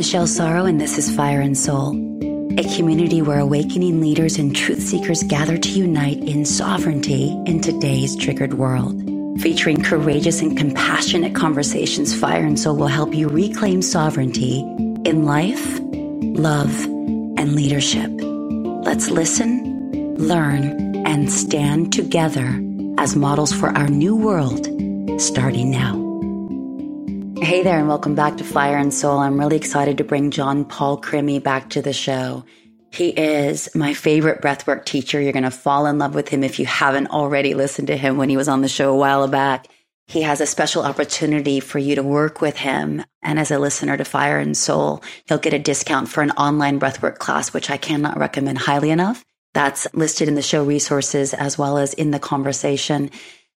Michelle Sorrow, and this is Fire and Soul, a community where awakening leaders and truth seekers gather to unite in sovereignty in today's triggered world. Featuring courageous and compassionate conversations, Fire and Soul will help you reclaim sovereignty in life, love, and leadership. Let's listen, learn, and stand together as models for our new world starting now. Hey there, and welcome back to Fire and Soul. I'm really excited to bring John Paul Crimi back to the show. He is my favorite breathwork teacher. You're going to fall in love with him if you haven't already listened to him when he was on the show a while back. He has a special opportunity for you to work with him. And as a listener to Fire and Soul, he'll get a discount for an online breathwork class, which I cannot recommend highly enough. That's listed in the show resources as well as in the conversation.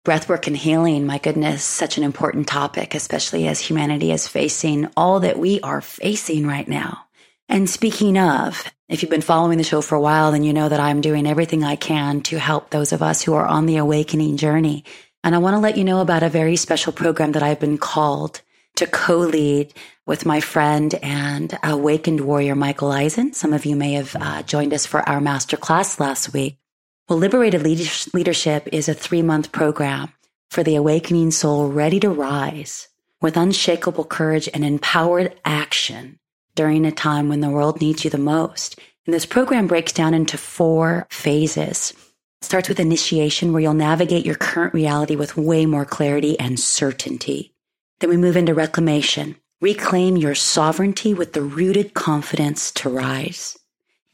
Breathwork and healing, my goodness, such an important topic, especially as humanity is facing all that we are facing right now. And speaking of, if you've been following the show for a while, then you know that I'm doing everything I can to help those of us who are on the awakening journey. And I want to let you know about a very special program that I've been called to co-lead with my friend and awakened warrior, Michael Eisen. Some of you may have uh, joined us for our master class last week. Well, Liberated Leadership is a three month program for the awakening soul ready to rise with unshakable courage and empowered action during a time when the world needs you the most. And this program breaks down into four phases. It starts with initiation, where you'll navigate your current reality with way more clarity and certainty. Then we move into reclamation. Reclaim your sovereignty with the rooted confidence to rise.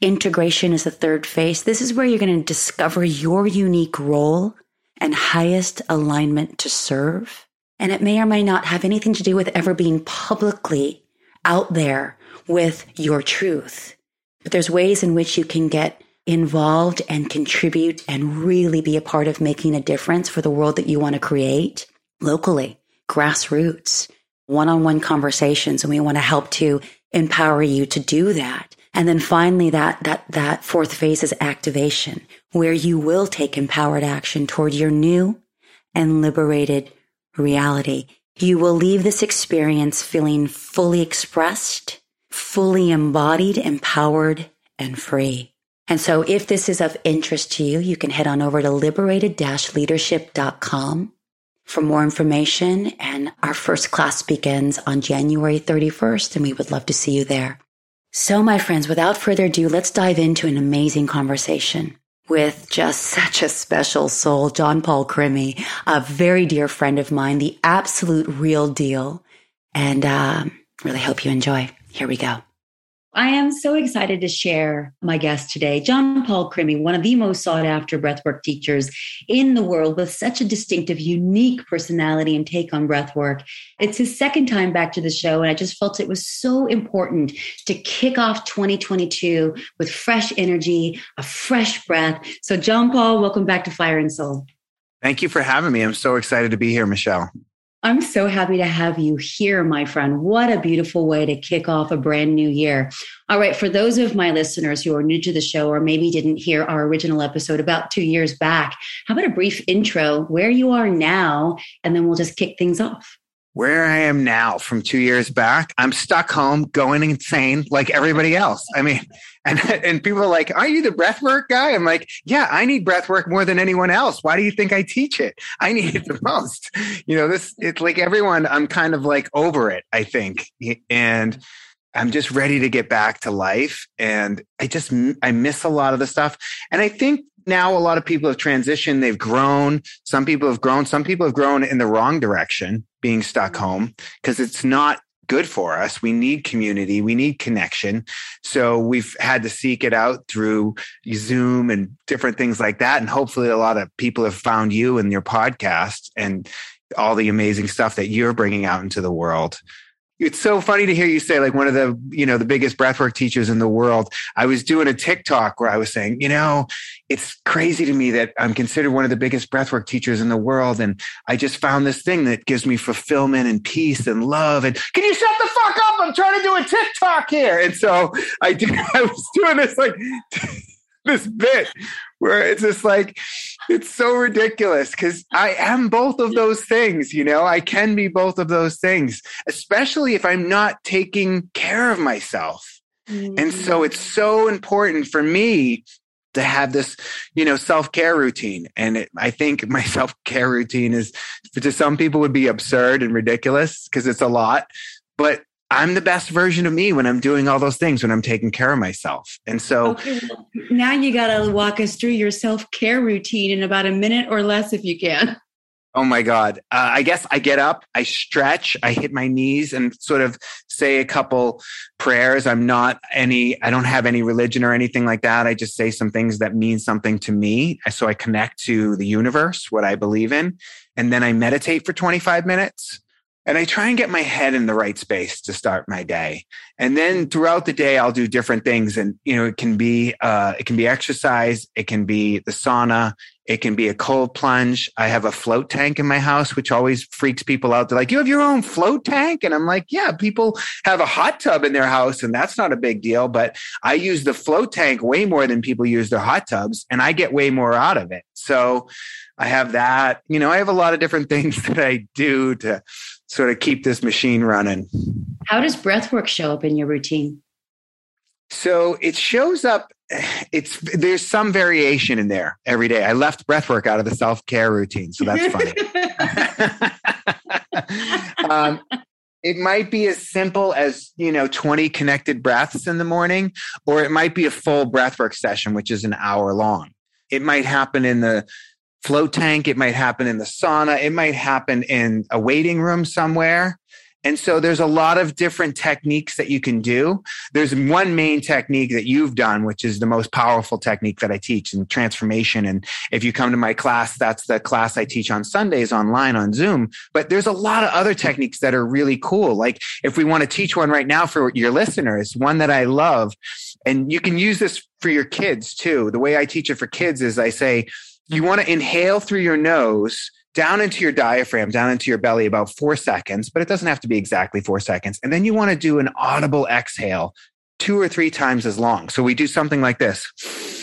Integration is the third phase. This is where you're going to discover your unique role and highest alignment to serve. And it may or may not have anything to do with ever being publicly out there with your truth. But there's ways in which you can get involved and contribute and really be a part of making a difference for the world that you want to create locally, grassroots, one on one conversations. And we want to help to empower you to do that. And then finally, that, that, that fourth phase is activation, where you will take empowered action toward your new and liberated reality. You will leave this experience feeling fully expressed, fully embodied, empowered, and free. And so if this is of interest to you, you can head on over to liberated-leadership.com for more information. And our first class begins on January 31st, and we would love to see you there. So, my friends, without further ado, let's dive into an amazing conversation with just such a special soul, John Paul Crimi, a very dear friend of mine, the absolute real deal. And uh, really hope you enjoy. Here we go. I am so excited to share my guest today, John Paul Crimi, one of the most sought after breathwork teachers in the world with such a distinctive, unique personality and take on breathwork. It's his second time back to the show, and I just felt it was so important to kick off 2022 with fresh energy, a fresh breath. So, John Paul, welcome back to Fire and Soul. Thank you for having me. I'm so excited to be here, Michelle. I'm so happy to have you here, my friend. What a beautiful way to kick off a brand new year. All right, for those of my listeners who are new to the show or maybe didn't hear our original episode about two years back, how about a brief intro where you are now, and then we'll just kick things off where I am now from two years back, I'm stuck home going insane like everybody else. I mean, and, and people are like, are you the breathwork guy? I'm like, yeah, I need breathwork more than anyone else. Why do you think I teach it? I need it the most. You know, this, it's like everyone, I'm kind of like over it, I think. And I'm just ready to get back to life. And I just, I miss a lot of the stuff. And I think now a lot of people have transitioned. They've grown. Some people have grown. Some people have grown in the wrong direction, being stuck mm-hmm. home because it's not good for us. We need community. We need connection. So we've had to seek it out through Zoom and different things like that. And hopefully a lot of people have found you and your podcast and all the amazing stuff that you're bringing out into the world it's so funny to hear you say like one of the you know the biggest breathwork teachers in the world. I was doing a tiktok where i was saying you know it's crazy to me that i'm considered one of the biggest breathwork teachers in the world and i just found this thing that gives me fulfillment and peace and love and can you shut the fuck up? I'm trying to do a tiktok here. And so i did i was doing this like this bit where it's just like it's so ridiculous because I am both of those things, you know, I can be both of those things, especially if I'm not taking care of myself. Mm-hmm. And so it's so important for me to have this, you know, self care routine. And it, I think my self care routine is to some people would be absurd and ridiculous because it's a lot, but I'm the best version of me when I'm doing all those things, when I'm taking care of myself. And so okay, well, now you got to walk us through your self care routine in about a minute or less if you can. Oh my God. Uh, I guess I get up, I stretch, I hit my knees and sort of say a couple prayers. I'm not any, I don't have any religion or anything like that. I just say some things that mean something to me. So I connect to the universe, what I believe in. And then I meditate for 25 minutes and I try and get my head in the right space to start my day. And then throughout the day, I'll do different things. And, you know, it can be, uh, it can be exercise. It can be the sauna. It can be a cold plunge. I have a float tank in my house, which always freaks people out. They're like, you have your own float tank? And I'm like, yeah, people have a hot tub in their house and that's not a big deal. But I use the float tank way more than people use their hot tubs and I get way more out of it. So I have that, you know, I have a lot of different things that I do to sort of keep this machine running. How does breath work show up in your routine? So it shows up. It's there's some variation in there every day. I left breath work out of the self care routine, so that's funny. um, it might be as simple as you know 20 connected breaths in the morning, or it might be a full breathwork session, which is an hour long. It might happen in the float tank. It might happen in the sauna. It might happen in a waiting room somewhere. And so there's a lot of different techniques that you can do. There's one main technique that you've done, which is the most powerful technique that I teach in transformation. And if you come to my class, that's the class I teach on Sundays online on Zoom. But there's a lot of other techniques that are really cool. Like if we want to teach one right now for your listeners, one that I love, and you can use this for your kids too. The way I teach it for kids is I say, you want to inhale through your nose down into your diaphragm, down into your belly about four seconds, but it doesn't have to be exactly four seconds. And then you want to do an audible exhale two or three times as long. So we do something like this.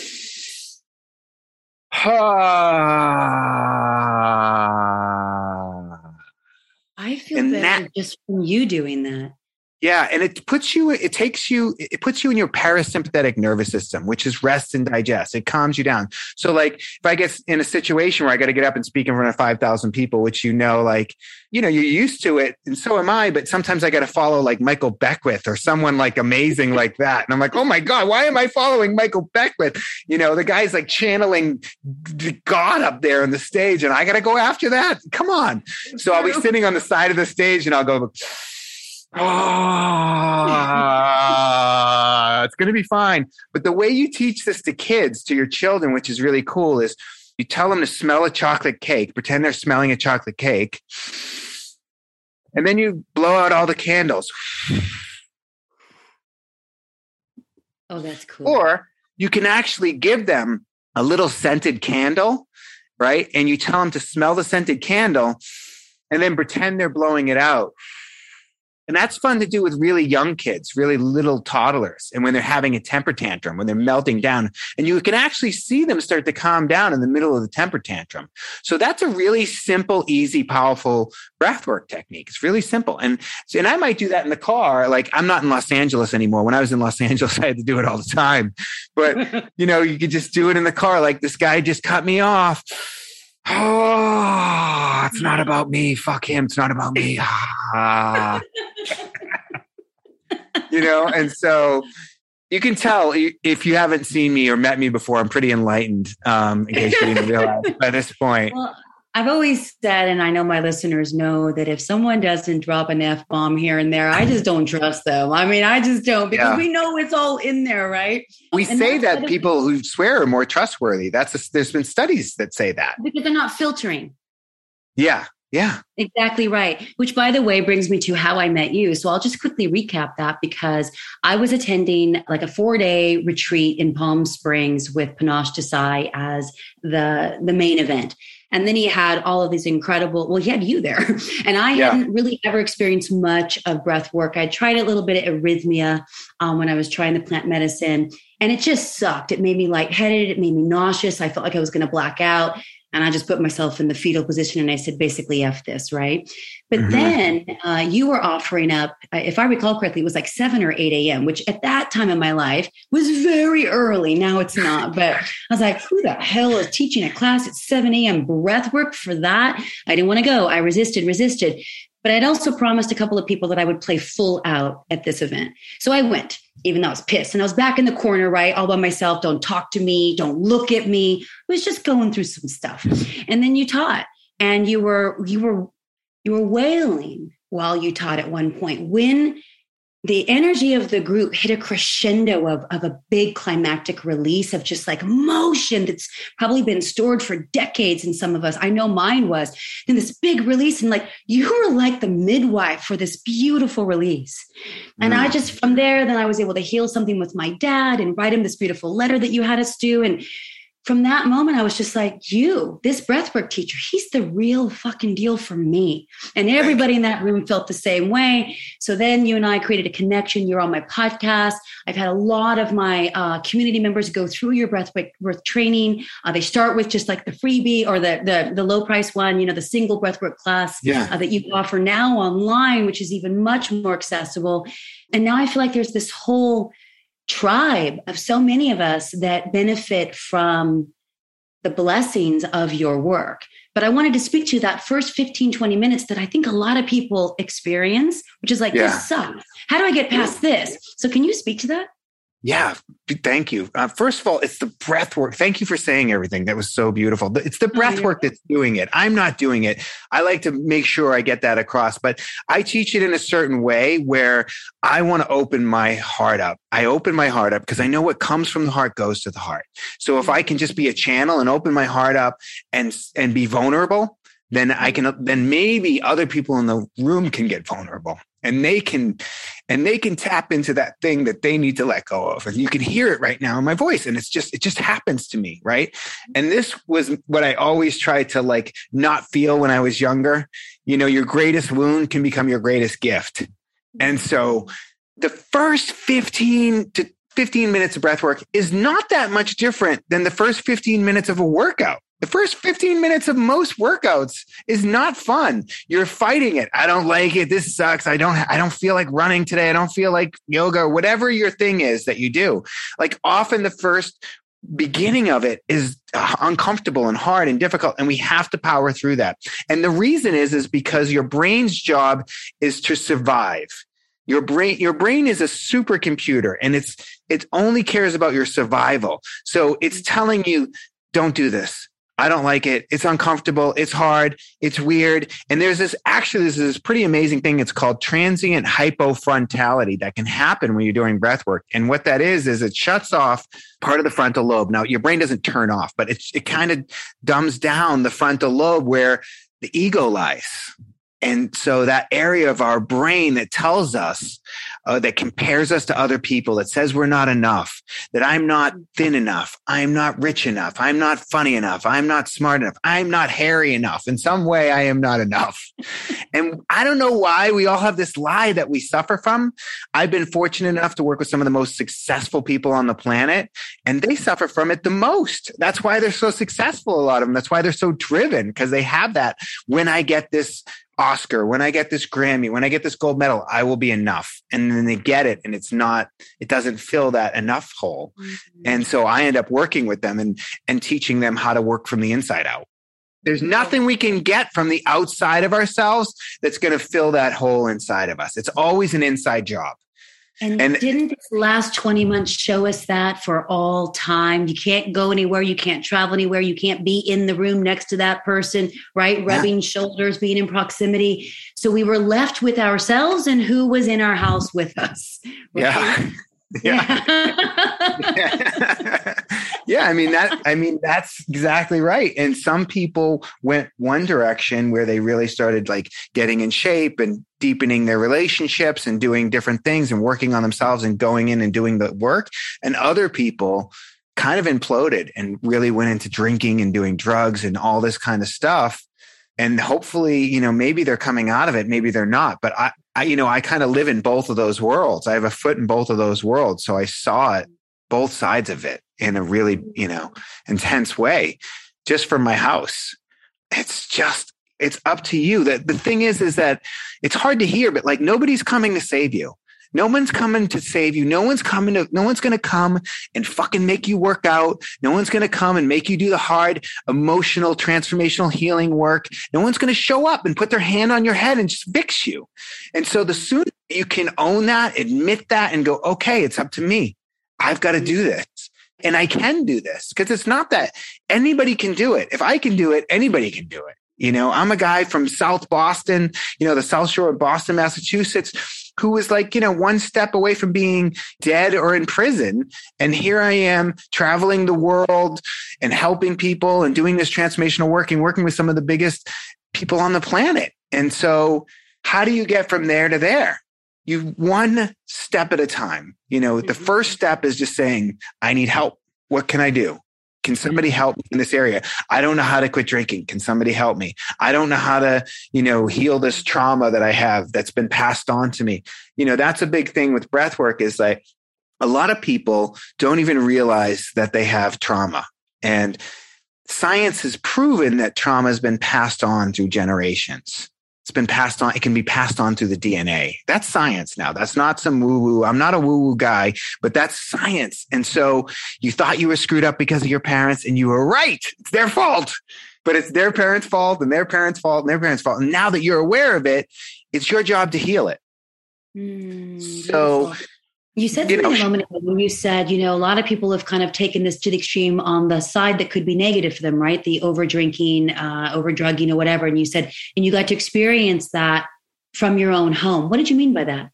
I feel and better that, just from you doing that. Yeah, and it puts you it takes you it puts you in your parasympathetic nervous system, which is rest and digest. It calms you down. So like if I get in a situation where I got to get up and speak in front of 5,000 people, which you know like, you know, you're used to it and so am I, but sometimes I got to follow like Michael Beckwith or someone like amazing like that. And I'm like, "Oh my god, why am I following Michael Beckwith?" You know, the guy's like channeling God up there on the stage and I got to go after that. Come on. So I'll be sitting on the side of the stage and I'll go ah, it's going to be fine. But the way you teach this to kids, to your children, which is really cool, is you tell them to smell a chocolate cake, pretend they're smelling a chocolate cake, and then you blow out all the candles. Oh, that's cool. Or you can actually give them a little scented candle, right? And you tell them to smell the scented candle and then pretend they're blowing it out. And that's fun to do with really young kids, really little toddlers. And when they're having a temper tantrum, when they're melting down, and you can actually see them start to calm down in the middle of the temper tantrum. So that's a really simple, easy, powerful breathwork technique. It's really simple. And, and I might do that in the car. Like I'm not in Los Angeles anymore. When I was in Los Angeles, I had to do it all the time. But, you know, you could just do it in the car. Like this guy just cut me off oh, it's not about me. Fuck him. It's not about me. Ah. you know, and so you can tell if you haven't seen me or met me before, I'm pretty enlightened, um, in case you didn't realize by this point. Well, I've always said, and I know my listeners know that if someone doesn't drop an F bomb here and there, I just don't trust them. I mean, I just don't because yeah. we know it's all in there, right? We and say that people who swear are more trustworthy. That's a, there's been studies that say that because they're not filtering. Yeah, yeah. Exactly right. Which, by the way, brings me to how I met you. So I'll just quickly recap that because I was attending like a four day retreat in Palm Springs with Panache Desai as the, the main event. And then he had all of these incredible, well, he had you there. And I yeah. hadn't really ever experienced much of breath work. I tried a little bit of arrhythmia um, when I was trying the plant medicine, and it just sucked. It made me lightheaded. It made me nauseous. I felt like I was going to black out. And I just put myself in the fetal position and I said, basically, F this, right? But Mhm. then uh, you were offering up, uh, if I recall correctly, it was like 7 or 8 a.m., which at that time in my life was very early. Now it's not. But I was like, who the hell is teaching a class at 7 a.m. breath work for that? I didn't want to go. I resisted, resisted. But I'd also promised a couple of people that I would play full out at this event. So I went, even though I was pissed. And I was back in the corner, right? All by myself. Don't talk to me. Don't look at me. I was just going through some stuff. And then you taught and you were, you were, you were wailing while you taught at one point. When the energy of the group hit a crescendo of, of a big climactic release of just like motion that's probably been stored for decades in some of us. I know mine was. Then this big release, and like you were like the midwife for this beautiful release. And I Mm. just from there, then I was able to heal something with my dad and write him this beautiful letter that you had us do. And from that moment, I was just like, you, this breathwork teacher, he's the real fucking deal for me. And everybody in that room felt the same way. So then you and I created a connection. You're on my podcast. I've had a lot of my uh, community members go through your breathwork work training. Uh, they start with just like the freebie or the, the, the low price one, you know, the single breathwork class Yeah. uh, that you offer now online, which is even much more accessible. And now I feel like there's this whole tribe of so many of us that benefit from the blessings of your work. But I wanted to speak to that first 15, 20 minutes that I think a lot of people experience, which is like, Yeah. this sucks. How do I get past this? So, can you speak to that? Yeah, thank you. Uh, first of all, it's the breath work. Thank you for saying everything. That was so beautiful. It's the breath work that's doing it. I'm not doing it. I like to make sure I get that across, but I teach it in a certain way where I want to open my heart up. I open my heart up because I know what comes from the heart goes to the heart. So if I can just be a channel and open my heart up and and be vulnerable, then I can then maybe other people in the room can get vulnerable and they can and they can tap into that thing that they need to let go of. And you can hear it right now in my voice and it's just it just happens to me right? And this was what i always tried to like not feel when i was younger. You know your greatest wound can become your greatest gift. And so the first 15 to 15 minutes of breath work is not that much different than the first 15 minutes of a workout the first 15 minutes of most workouts is not fun. You're fighting it. I don't like it. This sucks. I don't I don't feel like running today. I don't feel like yoga or whatever your thing is that you do. Like often the first beginning of it is uh, uncomfortable and hard and difficult and we have to power through that. And the reason is is because your brain's job is to survive. Your brain, your brain is a supercomputer and it's, it only cares about your survival. So it's telling you, don't do this. I don't like it. It's uncomfortable. It's hard. It's weird. And there's this actually, there's this pretty amazing thing. It's called transient hypofrontality that can happen when you're doing breath work. And what that is, is it shuts off part of the frontal lobe. Now your brain doesn't turn off, but it's, it kind of dumbs down the frontal lobe where the ego lies. And so that area of our brain that tells us, uh, that compares us to other people, that says we're not enough, that I'm not thin enough, I'm not rich enough, I'm not funny enough, I'm not smart enough, I'm not hairy enough. In some way, I am not enough. and I don't know why we all have this lie that we suffer from. I've been fortunate enough to work with some of the most successful people on the planet, and they suffer from it the most. That's why they're so successful, a lot of them. That's why they're so driven, because they have that. When I get this Oscar, when I get this Grammy, when I get this gold medal, I will be enough. And then they get it and it's not, it doesn't fill that enough hole. Mm-hmm. And so I end up working with them and, and teaching them how to work from the inside out. There's nothing we can get from the outside of ourselves that's going to fill that hole inside of us. It's always an inside job. And, And- didn't this last 20 months show us that for all time? You can't go anywhere, you can't travel anywhere, you can't be in the room next to that person, right? Rubbing shoulders, being in proximity. So we were left with ourselves and who was in our house with us. Yeah. Yeah. yeah, I mean that I mean that's exactly right. And some people went one direction where they really started like getting in shape and deepening their relationships and doing different things and working on themselves and going in and doing the work. And other people kind of imploded and really went into drinking and doing drugs and all this kind of stuff. And hopefully, you know, maybe they're coming out of it, maybe they're not. But I, I you know, I kind of live in both of those worlds. I have a foot in both of those worlds. So I saw it, both sides of it in a really, you know, intense way. just from my house. It's just, it's up to you. That the thing is, is that it's hard to hear, but like nobody's coming to save you. No one's coming to save you. No one's coming to, no one's going to come and fucking make you work out. No one's going to come and make you do the hard emotional, transformational healing work. No one's going to show up and put their hand on your head and just fix you. And so the sooner you can own that, admit that and go, okay, it's up to me. I've got to do this. And I can do this because it's not that anybody can do it. If I can do it, anybody can do it. You know, I'm a guy from South Boston, you know, the South Shore of Boston, Massachusetts who was like, you know, one step away from being dead or in prison. And here I am traveling the world and helping people and doing this transformational work and working with some of the biggest people on the planet. And so, how do you get from there to there? You one step at a time. You know, the mm-hmm. first step is just saying, I need help. What can I do? Can somebody help me in this area? I don't know how to quit drinking. Can somebody help me? I don't know how to, you know, heal this trauma that I have that's been passed on to me. You know, that's a big thing with breath work is like a lot of people don't even realize that they have trauma. And science has proven that trauma has been passed on through generations. It's been passed on. It can be passed on through the DNA. That's science now. That's not some woo woo. I'm not a woo woo guy, but that's science. And so you thought you were screwed up because of your parents and you were right. It's their fault, but it's their parents' fault and their parents' fault and their parents' fault. And now that you're aware of it, it's your job to heal it. Mm, so beautiful. You said something you know, a moment ago when you said, you know, a lot of people have kind of taken this to the extreme on the side that could be negative for them, right? The over drinking, uh, over drugging, or whatever. And you said, and you got to experience that from your own home. What did you mean by that?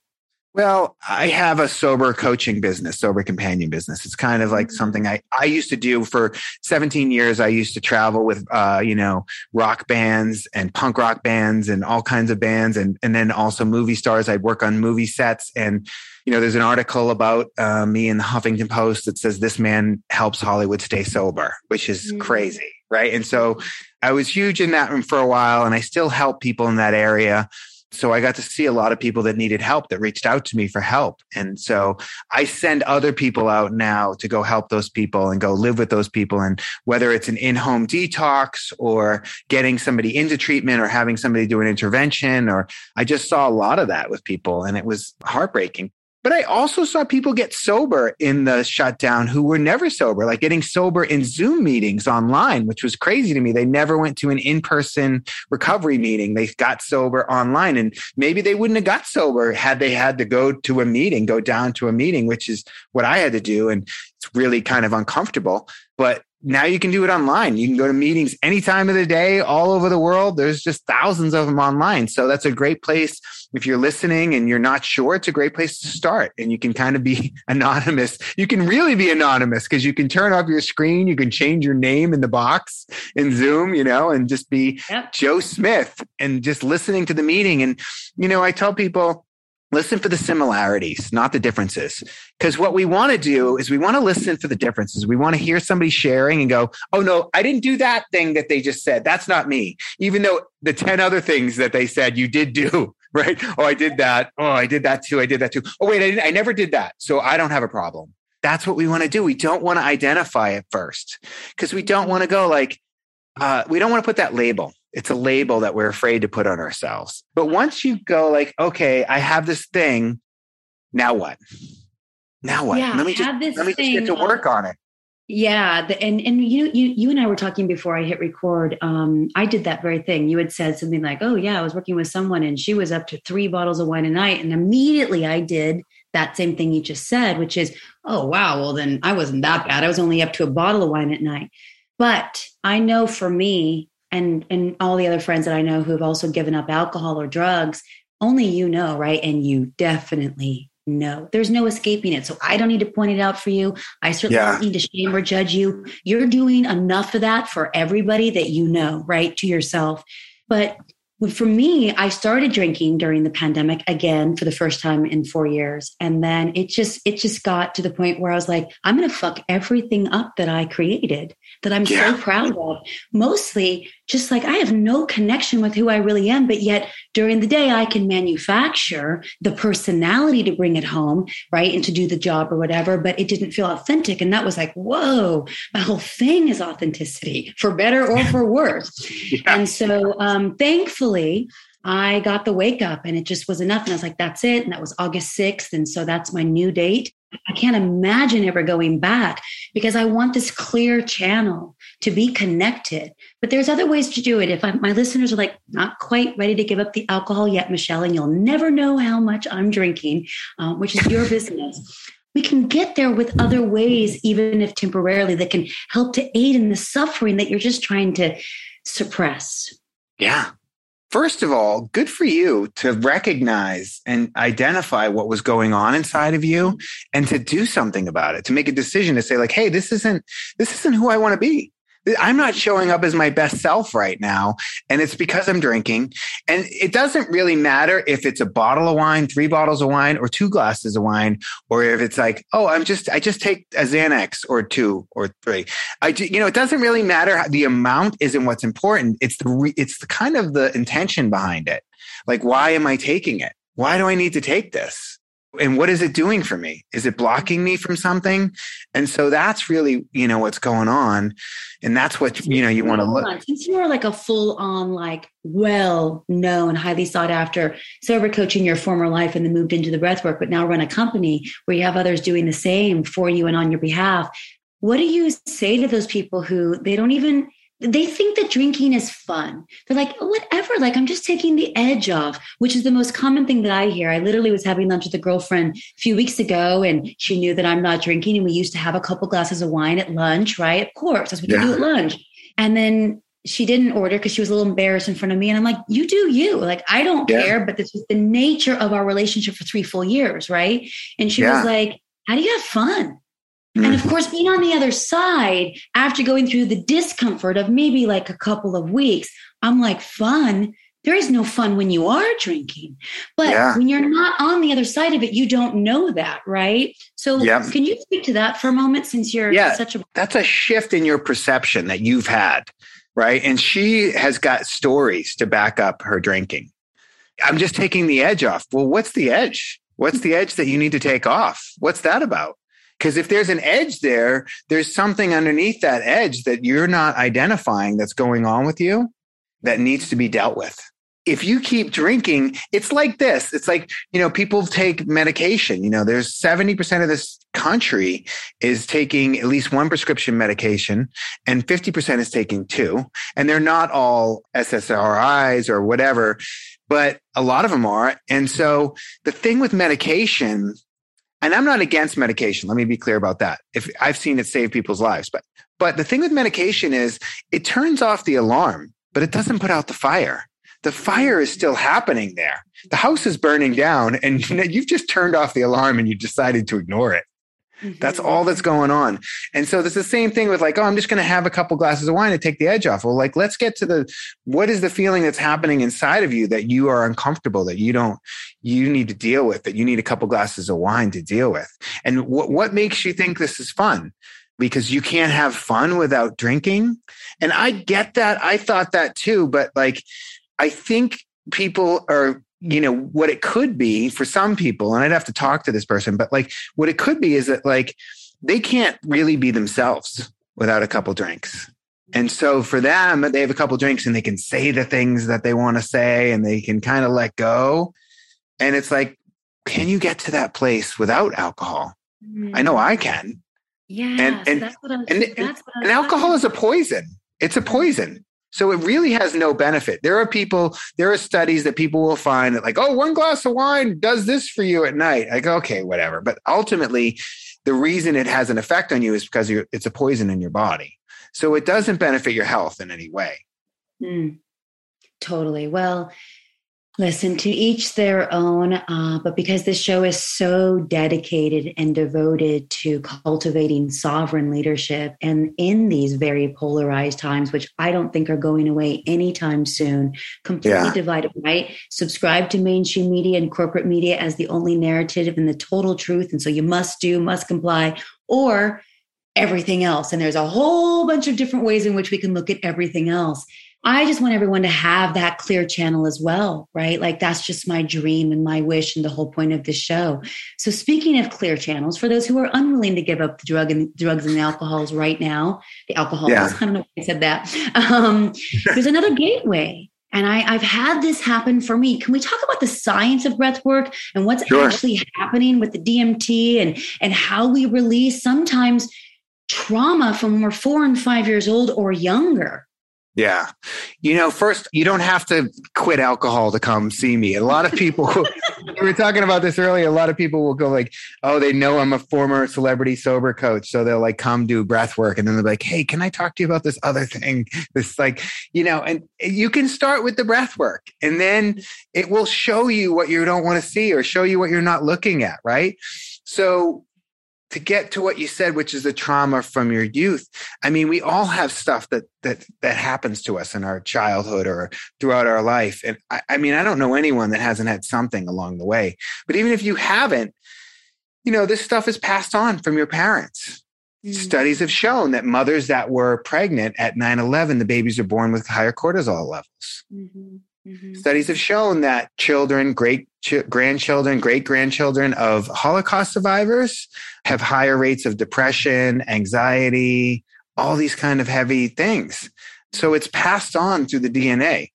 Well, I have a sober coaching business, sober companion business. It's kind of like mm-hmm. something I, I used to do for 17 years. I used to travel with, uh, you know, rock bands and punk rock bands and all kinds of bands. And, and then also movie stars. I'd work on movie sets and, you know, there's an article about uh, me in the Huffington Post that says this man helps Hollywood stay sober, which is mm-hmm. crazy, right? And so I was huge in that room for a while, and I still help people in that area. So I got to see a lot of people that needed help that reached out to me for help. And so I send other people out now to go help those people and go live with those people. And whether it's an in home detox or getting somebody into treatment or having somebody do an intervention, or I just saw a lot of that with people and it was heartbreaking. But I also saw people get sober in the shutdown who were never sober, like getting sober in Zoom meetings online, which was crazy to me. They never went to an in person recovery meeting. They got sober online. And maybe they wouldn't have got sober had they had to go to a meeting, go down to a meeting, which is what I had to do. And it's really kind of uncomfortable. But now you can do it online. You can go to meetings any time of the day, all over the world. There's just thousands of them online. So that's a great place. If you're listening and you're not sure, it's a great place to start. And you can kind of be anonymous. You can really be anonymous because you can turn off your screen. You can change your name in the box in Zoom, you know, and just be yep. Joe Smith and just listening to the meeting. And, you know, I tell people, listen for the similarities, not the differences. Because what we want to do is we want to listen for the differences. We want to hear somebody sharing and go, oh, no, I didn't do that thing that they just said. That's not me. Even though the 10 other things that they said you did do, right? Oh, I did that. Oh, I did that too. I did that too. Oh, wait, I, I never did that. So I don't have a problem. That's what we want to do. We don't want to identify it first because we don't want to go like, uh, we don't want to put that label it's a label that we're afraid to put on ourselves. But once you go like, okay, I have this thing. Now what? Now what? Yeah, let me just let me just get to work on it. Yeah, the, and and you you you and I were talking before I hit record. Um, I did that very thing. You had said something like, "Oh yeah, I was working with someone and she was up to three bottles of wine a night," and immediately I did that same thing you just said, which is, "Oh wow, well then I wasn't that bad. I was only up to a bottle of wine at night." But I know for me, and and all the other friends that I know who have also given up alcohol or drugs, only you know, right? And you definitely know. There's no escaping it. So I don't need to point it out for you. I certainly yeah. don't need to shame or judge you. You're doing enough of that for everybody that you know, right? To yourself. But for me, I started drinking during the pandemic again for the first time in four years. And then it just, it just got to the point where I was like, I'm going to fuck everything up that I created that I'm yeah. so proud of. Mostly just like I have no connection with who I really am, but yet during the day I can manufacture the personality to bring it home, right? And to do the job or whatever, but it didn't feel authentic. And that was like, whoa, my whole thing is authenticity for better or for worse. yeah. And so um, thankfully, I got the wake up and it just was enough. And I was like, that's it. And that was August 6th. And so that's my new date. I can't imagine ever going back because I want this clear channel to be connected. But there's other ways to do it. If I, my listeners are like, not quite ready to give up the alcohol yet, Michelle, and you'll never know how much I'm drinking, uh, which is your business. We can get there with other ways, even if temporarily, that can help to aid in the suffering that you're just trying to suppress. Yeah. First of all, good for you to recognize and identify what was going on inside of you and to do something about it, to make a decision to say like, Hey, this isn't, this isn't who I want to be. I'm not showing up as my best self right now. And it's because I'm drinking. And it doesn't really matter if it's a bottle of wine, three bottles of wine, or two glasses of wine, or if it's like, oh, I'm just, I just take a Xanax or two or three. I, you know, it doesn't really matter. The amount isn't what's important. It's the, it's the kind of the intention behind it. Like, why am I taking it? Why do I need to take this? And what is it doing for me? Is it blocking me from something? And so that's really you know what's going on. And that's what you know you want to look since you are like a full on like well known highly sought after sober coach in your former life and then moved into the breath work but now run a company where you have others doing the same for you and on your behalf what do you say to those people who they don't even they think that drinking is fun. They're like, whatever, like I'm just taking the edge off, which is the most common thing that I hear. I literally was having lunch with a girlfriend a few weeks ago and she knew that I'm not drinking. And we used to have a couple glasses of wine at lunch, right? Of course, that's what yeah. you do at lunch. And then she didn't order because she was a little embarrassed in front of me. And I'm like, you do you. Like, I don't yeah. care, but this is the nature of our relationship for three full years, right? And she yeah. was like, how do you have fun? And of mm. course, being on the other side after going through the discomfort of maybe like a couple of weeks, I'm like, fun. There is no fun when you are drinking. But yeah. when you're not on the other side of it, you don't know that, right? So yeah. can you speak to that for a moment since you're yeah, such a that's a shift in your perception that you've had, right? And she has got stories to back up her drinking. I'm just taking the edge off. Well, what's the edge? What's the edge that you need to take off? What's that about? Because if there's an edge there, there's something underneath that edge that you're not identifying that's going on with you that needs to be dealt with. If you keep drinking, it's like this. It's like, you know, people take medication. You know, there's 70% of this country is taking at least one prescription medication and 50% is taking two. And they're not all SSRIs or whatever, but a lot of them are. And so the thing with medication and I'm not against medication. Let me be clear about that. If I've seen it save people's lives, but but the thing with medication is it turns off the alarm, but it doesn't put out the fire. The fire is still happening there. The house is burning down and you've just turned off the alarm and you decided to ignore it. Mm-hmm. That's all that's going on. And so it's the same thing with like, oh, I'm just going to have a couple glasses of wine to take the edge off. Well, like, let's get to the, what is the feeling that's happening inside of you that you are uncomfortable, that you don't, you need to deal with, that you need a couple glasses of wine to deal with. And what, what makes you think this is fun? Because you can't have fun without drinking. And I get that. I thought that too. But like, I think people are you know what it could be for some people and i'd have to talk to this person but like what it could be is that like they can't really be themselves without a couple drinks. And so for them they have a couple drinks and they can say the things that they want to say and they can kind of let go. And it's like can you get to that place without alcohol? Mm-hmm. i know i can. Yeah and and, and, and, and alcohol is a poison. It's a poison so it really has no benefit. There are people, there are studies that people will find that, like, oh, one glass of wine does this for you at night. Like, okay, whatever. But ultimately, the reason it has an effect on you is because it's a poison in your body. So it doesn't benefit your health in any way. Mm, totally. Well, Listen, to each their own. Uh, but because this show is so dedicated and devoted to cultivating sovereign leadership, and in these very polarized times, which I don't think are going away anytime soon, completely yeah. divided, right? Subscribe to mainstream media and corporate media as the only narrative and the total truth. And so you must do, must comply, or everything else. And there's a whole bunch of different ways in which we can look at everything else. I just want everyone to have that clear channel as well, right? Like that's just my dream and my wish and the whole point of this show. So speaking of clear channels, for those who are unwilling to give up the drug and drugs and the alcohols right now, the alcohols, yeah. I don't know why I said that. Um, there's another gateway. And I, have had this happen for me. Can we talk about the science of breath work and what's sure. actually happening with the DMT and, and how we release sometimes trauma from when we're four and five years old or younger? Yeah. You know, first, you don't have to quit alcohol to come see me. A lot of people, we were talking about this earlier. A lot of people will go like, oh, they know I'm a former celebrity sober coach. So they'll like come do breath work. And then they're like, hey, can I talk to you about this other thing? This like, you know, and you can start with the breath work and then it will show you what you don't want to see or show you what you're not looking at. Right. So to get to what you said, which is the trauma from your youth. I mean, we all have stuff that that that happens to us in our childhood or throughout our life. And I, I mean, I don't know anyone that hasn't had something along the way. But even if you haven't, you know, this stuff is passed on from your parents. Mm-hmm. Studies have shown that mothers that were pregnant at 9 11, the babies are born with higher cortisol levels. Mm-hmm. Mm-hmm. Studies have shown that children, great ch- grandchildren, great grandchildren of Holocaust survivors have higher rates of depression, anxiety, all these kind of heavy things. So it's passed on through the DNA.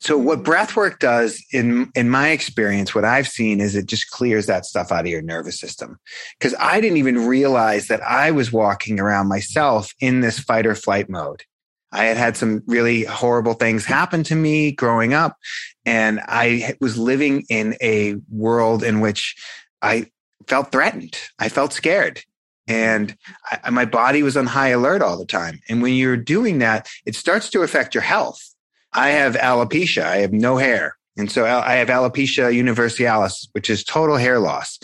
So what mm-hmm. breath work does in, in my experience, what I've seen is it just clears that stuff out of your nervous system. Cause I didn't even realize that I was walking around myself in this fight or flight mode. I had had some really horrible things happen to me growing up. And I was living in a world in which I felt threatened. I felt scared. And I, my body was on high alert all the time. And when you're doing that, it starts to affect your health. I have alopecia. I have no hair. And so I have alopecia universalis, which is total hair loss.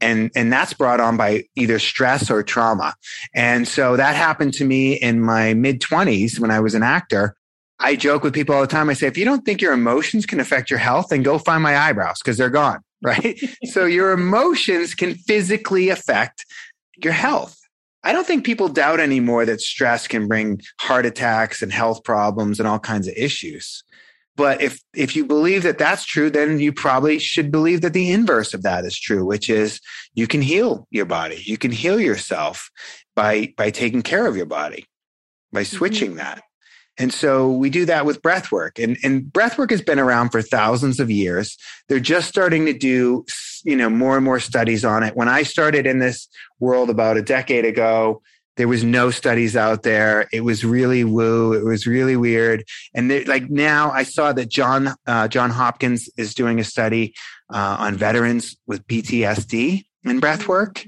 And and that's brought on by either stress or trauma. And so that happened to me in my mid 20s when i was an actor. I joke with people all the time. I say if you don't think your emotions can affect your health then go find my eyebrows because they're gone right? So your emotions can physically affect your health. I don't think people doubt anymore that stress can bring heart attacks and health problems and all kinds of issues. But if if you believe that that's true, then you probably should believe that the inverse of that is true, which is you can heal your body. You can heal yourself by by taking care of your body, by mm-hmm. switching mm-hmm. that. And so we do that with breath work. And, and breath work has been around for thousands of years. They're just starting to do, you know, more and more studies on it. When I started in this world about a decade ago, there was no studies out there. It was really woo. It was really weird. And like now, I saw that John uh, John Hopkins is doing a study uh, on veterans with PTSD and breath work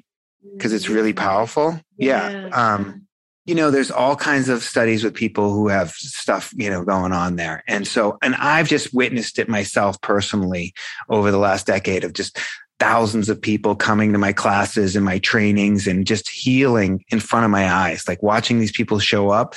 because it's really powerful. Yeah. yeah. Um, you know, there's all kinds of studies with people who have stuff, you know, going on there. And so, and I've just witnessed it myself personally over the last decade of just thousands of people coming to my classes and my trainings and just healing in front of my eyes, like watching these people show up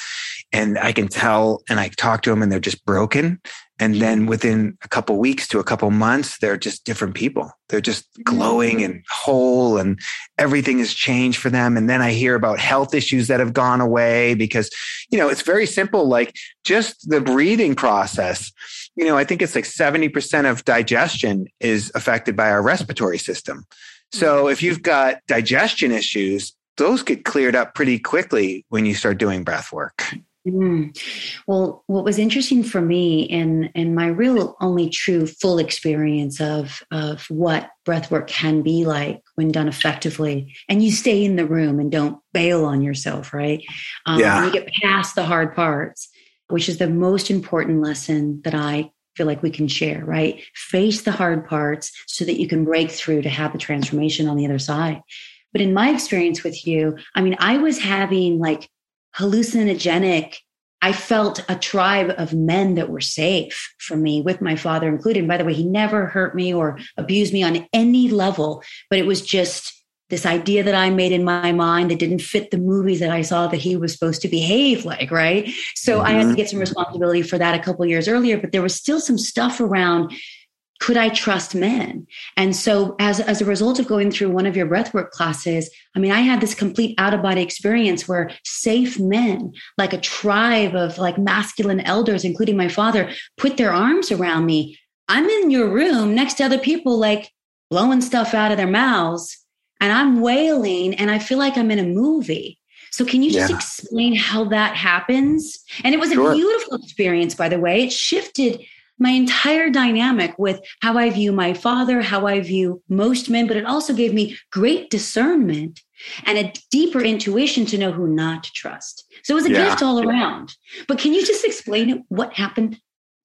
and I can tell and I talk to them and they're just broken. And then within a couple weeks to a couple months, they're just different people. They're just mm-hmm. glowing and whole and everything has changed for them. And then I hear about health issues that have gone away because, you know, it's very simple. Like just the breathing process you know, I think it's like 70% of digestion is affected by our respiratory system. So if you've got digestion issues, those get cleared up pretty quickly when you start doing breath work. Mm. Well, what was interesting for me and and my real only true full experience of of what breath work can be like when done effectively, and you stay in the room and don't bail on yourself, right? Um, yeah. you get past the hard parts which is the most important lesson that I feel like we can share, right? Face the hard parts so that you can break through to have the transformation on the other side. But in my experience with you, I mean, I was having like hallucinogenic I felt a tribe of men that were safe for me, with my father included. And by the way, he never hurt me or abused me on any level, but it was just this idea that I made in my mind that didn't fit the movies that I saw that he was supposed to behave like, right? So mm-hmm. I had to mm-hmm. get some responsibility for that a couple years earlier, but there was still some stuff around could I trust men? And so as, as a result of going through one of your breathwork classes, I mean, I had this complete out of body experience where safe men, like a tribe of like masculine elders, including my father, put their arms around me. I'm in your room next to other people, like blowing stuff out of their mouths and I'm wailing and I feel like I'm in a movie. So can you just yeah. explain how that happens? And it was sure. a beautiful experience, by the way. It shifted my entire dynamic with how I view my father, how I view most men, but it also gave me great discernment and a deeper intuition to know who not to trust. So it was a yeah. gift all around. But can you just explain it, what happened?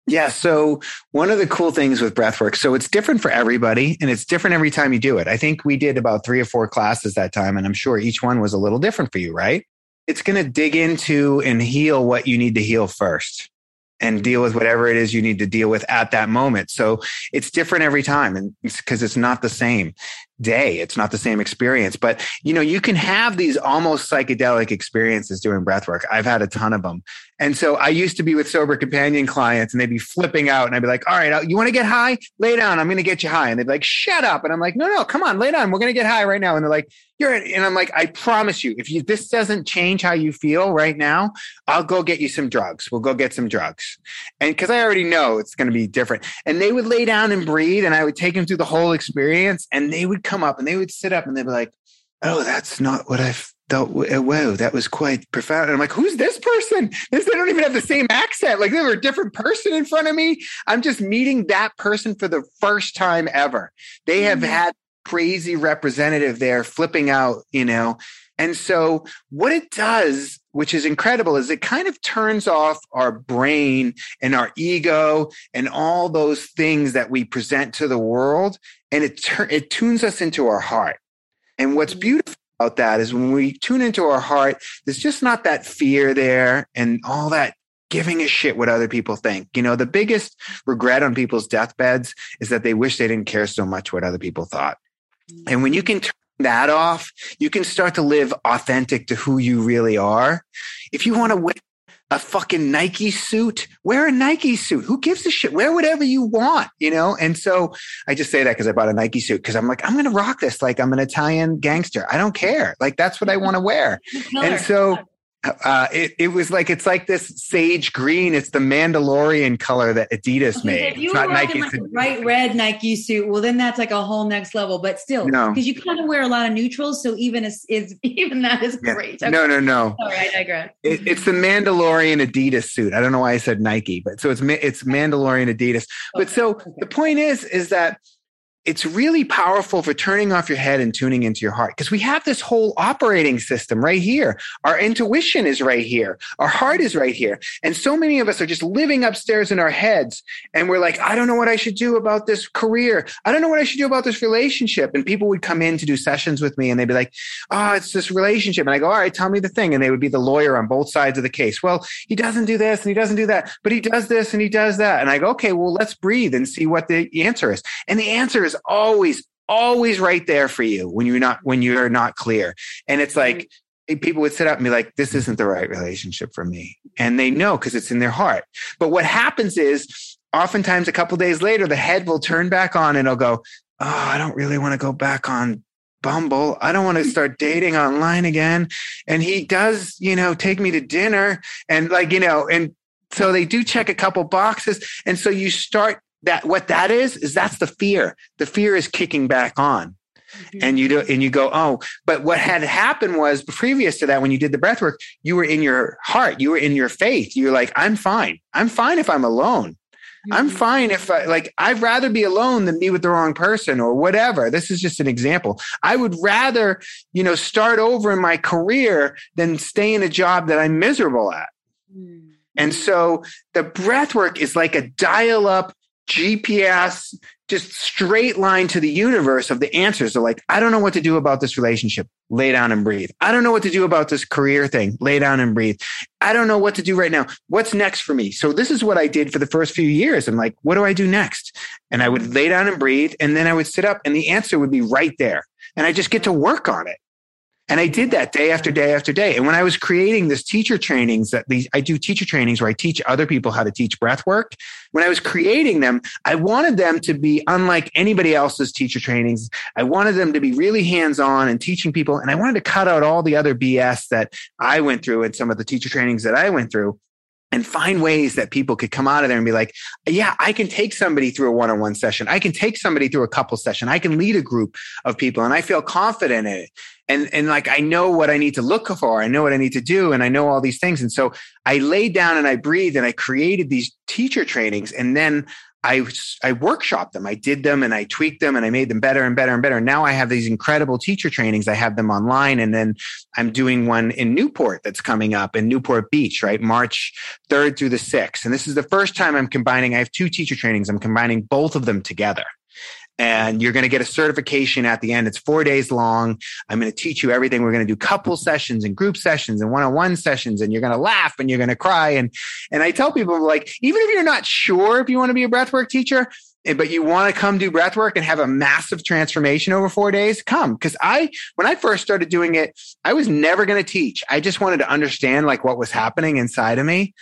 Yeah. So one of the cool things with breathwork, so it's different for everybody and it's different every time you do it. I think we did about three or four classes that time, and I'm sure each one was a little different for you, right? It's going to dig into and heal what you need to heal first and deal with whatever it is you need to deal with at that moment. So it's different every time and because it's not the same day. It's not the same experience, but you know, you can have these almost psychedelic experiences doing breath work. I've had a ton of them. And so I used to be with sober companion clients and they'd be flipping out and I'd be like, all right, uh, you want to get high? Lay down. I'm going to get you high. And they'd be like, shut up. And I'm like, no, no, come on, lay down. We're going to get high right now. And they're like, you're, and I'm like, I promise you, if you, this doesn't change how you feel right now, I'll go get you some drugs. We'll go get some drugs. And cause I already know it's going to be different. And they would lay down and breathe and I would take them through the whole experience and they would come up and they would sit up and they'd be like, oh, that's not what I thought. Whoa, that was quite profound. And I'm like, who's this person? This, they don't even have the same accent. Like they were a different person in front of me. I'm just meeting that person for the first time ever. They have mm-hmm. had crazy representative there flipping out, you know. And so what it does, which is incredible, is it kind of turns off our brain and our ego and all those things that we present to the world and it tur- it tunes us into our heart. And what's mm-hmm. beautiful about that is when we tune into our heart, there's just not that fear there and all that giving a shit what other people think. You know, the biggest regret on people's deathbeds is that they wish they didn't care so much what other people thought. Mm-hmm. And when you can turn that off, you can start to live authentic to who you really are. If you want to a fucking Nike suit, wear a Nike suit. Who gives a shit? Wear whatever you want, you know? And so I just say that because I bought a Nike suit because I'm like, I'm going to rock this like I'm an Italian gangster. I don't care. Like that's what I want to wear. and so uh, it, it was like it's like this sage green. It's the Mandalorian color that Adidas okay, made. If you were rocking like a bright red Nike suit, well, then that's like a whole next level. But still, no, because you kind of wear a lot of neutrals, so even is, is even that is yeah. great. Okay. No, no, no. All right, I digress. It, it's the Mandalorian Adidas suit. I don't know why I said Nike, but so it's it's Mandalorian Adidas. But so okay. the point is, is that it's really powerful for turning off your head and tuning into your heart because we have this whole operating system right here. Our intuition is right here. Our heart is right here. And so many of us are just living upstairs in our heads and we're like, I don't know what I should do about this career. I don't know what I should do about this relationship. And people would come in to do sessions with me and they'd be like, Oh, it's this relationship. And I go, all right, tell me the thing. And they would be the lawyer on both sides of the case. Well, he doesn't do this and he doesn't do that, but he does this and he does that. And I go, okay, well, let's breathe and see what the answer is. And the answer is always, always right there for you when you're not, when you're not clear. And it's like, eh, people would sit up and be like, this isn't the right relationship for me. And they know because it's in their heart. But what happens is oftentimes a couple days later, the head will turn back on and it'll go, Oh, I don't really want to go back on Bumble. I don't want to start dating online again. And he does, you know, take me to dinner and like, you know, and so they do check a couple boxes. And so you start that what that is is that's the fear. The fear is kicking back on. Mm-hmm. and you do and you go oh but what had happened was previous to that when you did the breath work you were in your heart you were in your faith. You're like i'm fine. I'm fine if i'm alone. Mm-hmm. i'm fine if I, like i'd rather be alone than be with the wrong person or whatever. This is just an example. I would rather you know start over in my career than stay in a job that i'm miserable at. Mm-hmm. and so the breath work is like a dial up GPS just straight line to the universe of the answers. They're like, I don't know what to do about this relationship. Lay down and breathe. I don't know what to do about this career thing. Lay down and breathe. I don't know what to do right now. What's next for me? So this is what I did for the first few years. I'm like, what do I do next? And I would lay down and breathe. And then I would sit up and the answer would be right there. And I just get to work on it. And I did that day after day after day. And when I was creating this teacher trainings that these, I do teacher trainings where I teach other people how to teach breath work. When I was creating them, I wanted them to be unlike anybody else's teacher trainings. I wanted them to be really hands on and teaching people. And I wanted to cut out all the other BS that I went through and some of the teacher trainings that I went through and find ways that people could come out of there and be like, yeah, I can take somebody through a one-on-one session. I can take somebody through a couple session. I can lead a group of people and I feel confident in it. And, and like, I know what I need to look for. I know what I need to do. And I know all these things. And so I laid down and I breathed and I created these teacher trainings. And then I I workshopped them. I did them and I tweaked them and I made them better and better and better. Now I have these incredible teacher trainings. I have them online and then I'm doing one in Newport that's coming up in Newport Beach, right? March 3rd through the 6th. And this is the first time I'm combining I have two teacher trainings. I'm combining both of them together and you're going to get a certification at the end. It's four days long. I'm going to teach you everything. We're going to do couple sessions and group sessions and one-on-one sessions, and you're going to laugh and you're going to cry. And and I tell people like, even if you're not sure if you want to be a breathwork teacher, eh, but you want to come do breathwork and have a massive transformation over four days, come. Because I, when I first started doing it, I was never going to teach. I just wanted to understand like what was happening inside of me.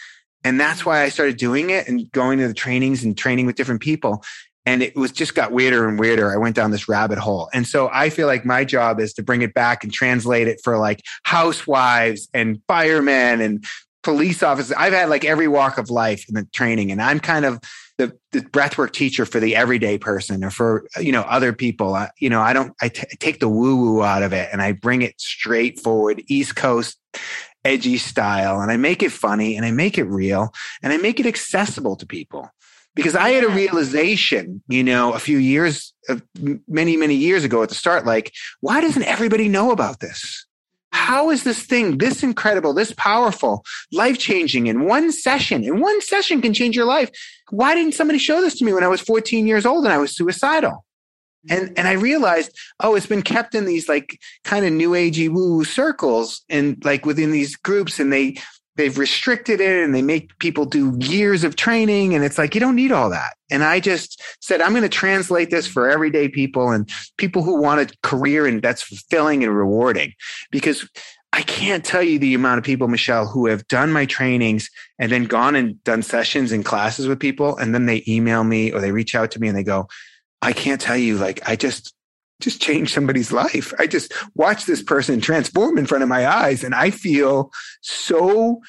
And that's why I started doing it and going to the trainings and training with different people and it was just got weirder and weirder. I went down this rabbit hole. And so I feel like my job is to bring it back and translate it for like housewives and firemen and police officers. I've had like every walk of life in the training and I'm kind of the, the breathwork teacher for the everyday person or for, you know, other people. I, you know, I don't, I, take the woo woo out of it and I bring it straightforward East Coast edgy style and I make it funny and I make it real and I make it accessible to people because I had a realization, you know, a few years, uh, many, many years ago at the start, like, why doesn't everybody know about this? How is this thing this incredible, this powerful, life changing in one session? In one session can change your life. Why didn't somebody show this to me when I was 14 years old and I was suicidal? Hmm. And, and I realized, oh, it's been kept in these like kind of new agey woo circles and like within these groups and they, they've restricted it and they make people do years of training. And it's like you don't need all that. And i just said i'm going to translate this for everyday people and people who want a career and that's fulfilling and rewarding. Because i can't tell you the amount of people michelle who have done my trainings and then gone and done sessions and classes with people. And then they email me or they reach out to me and they go i can't tell you like i just just change somebody's life. I just watch this person transform in front of my eyes and I feel so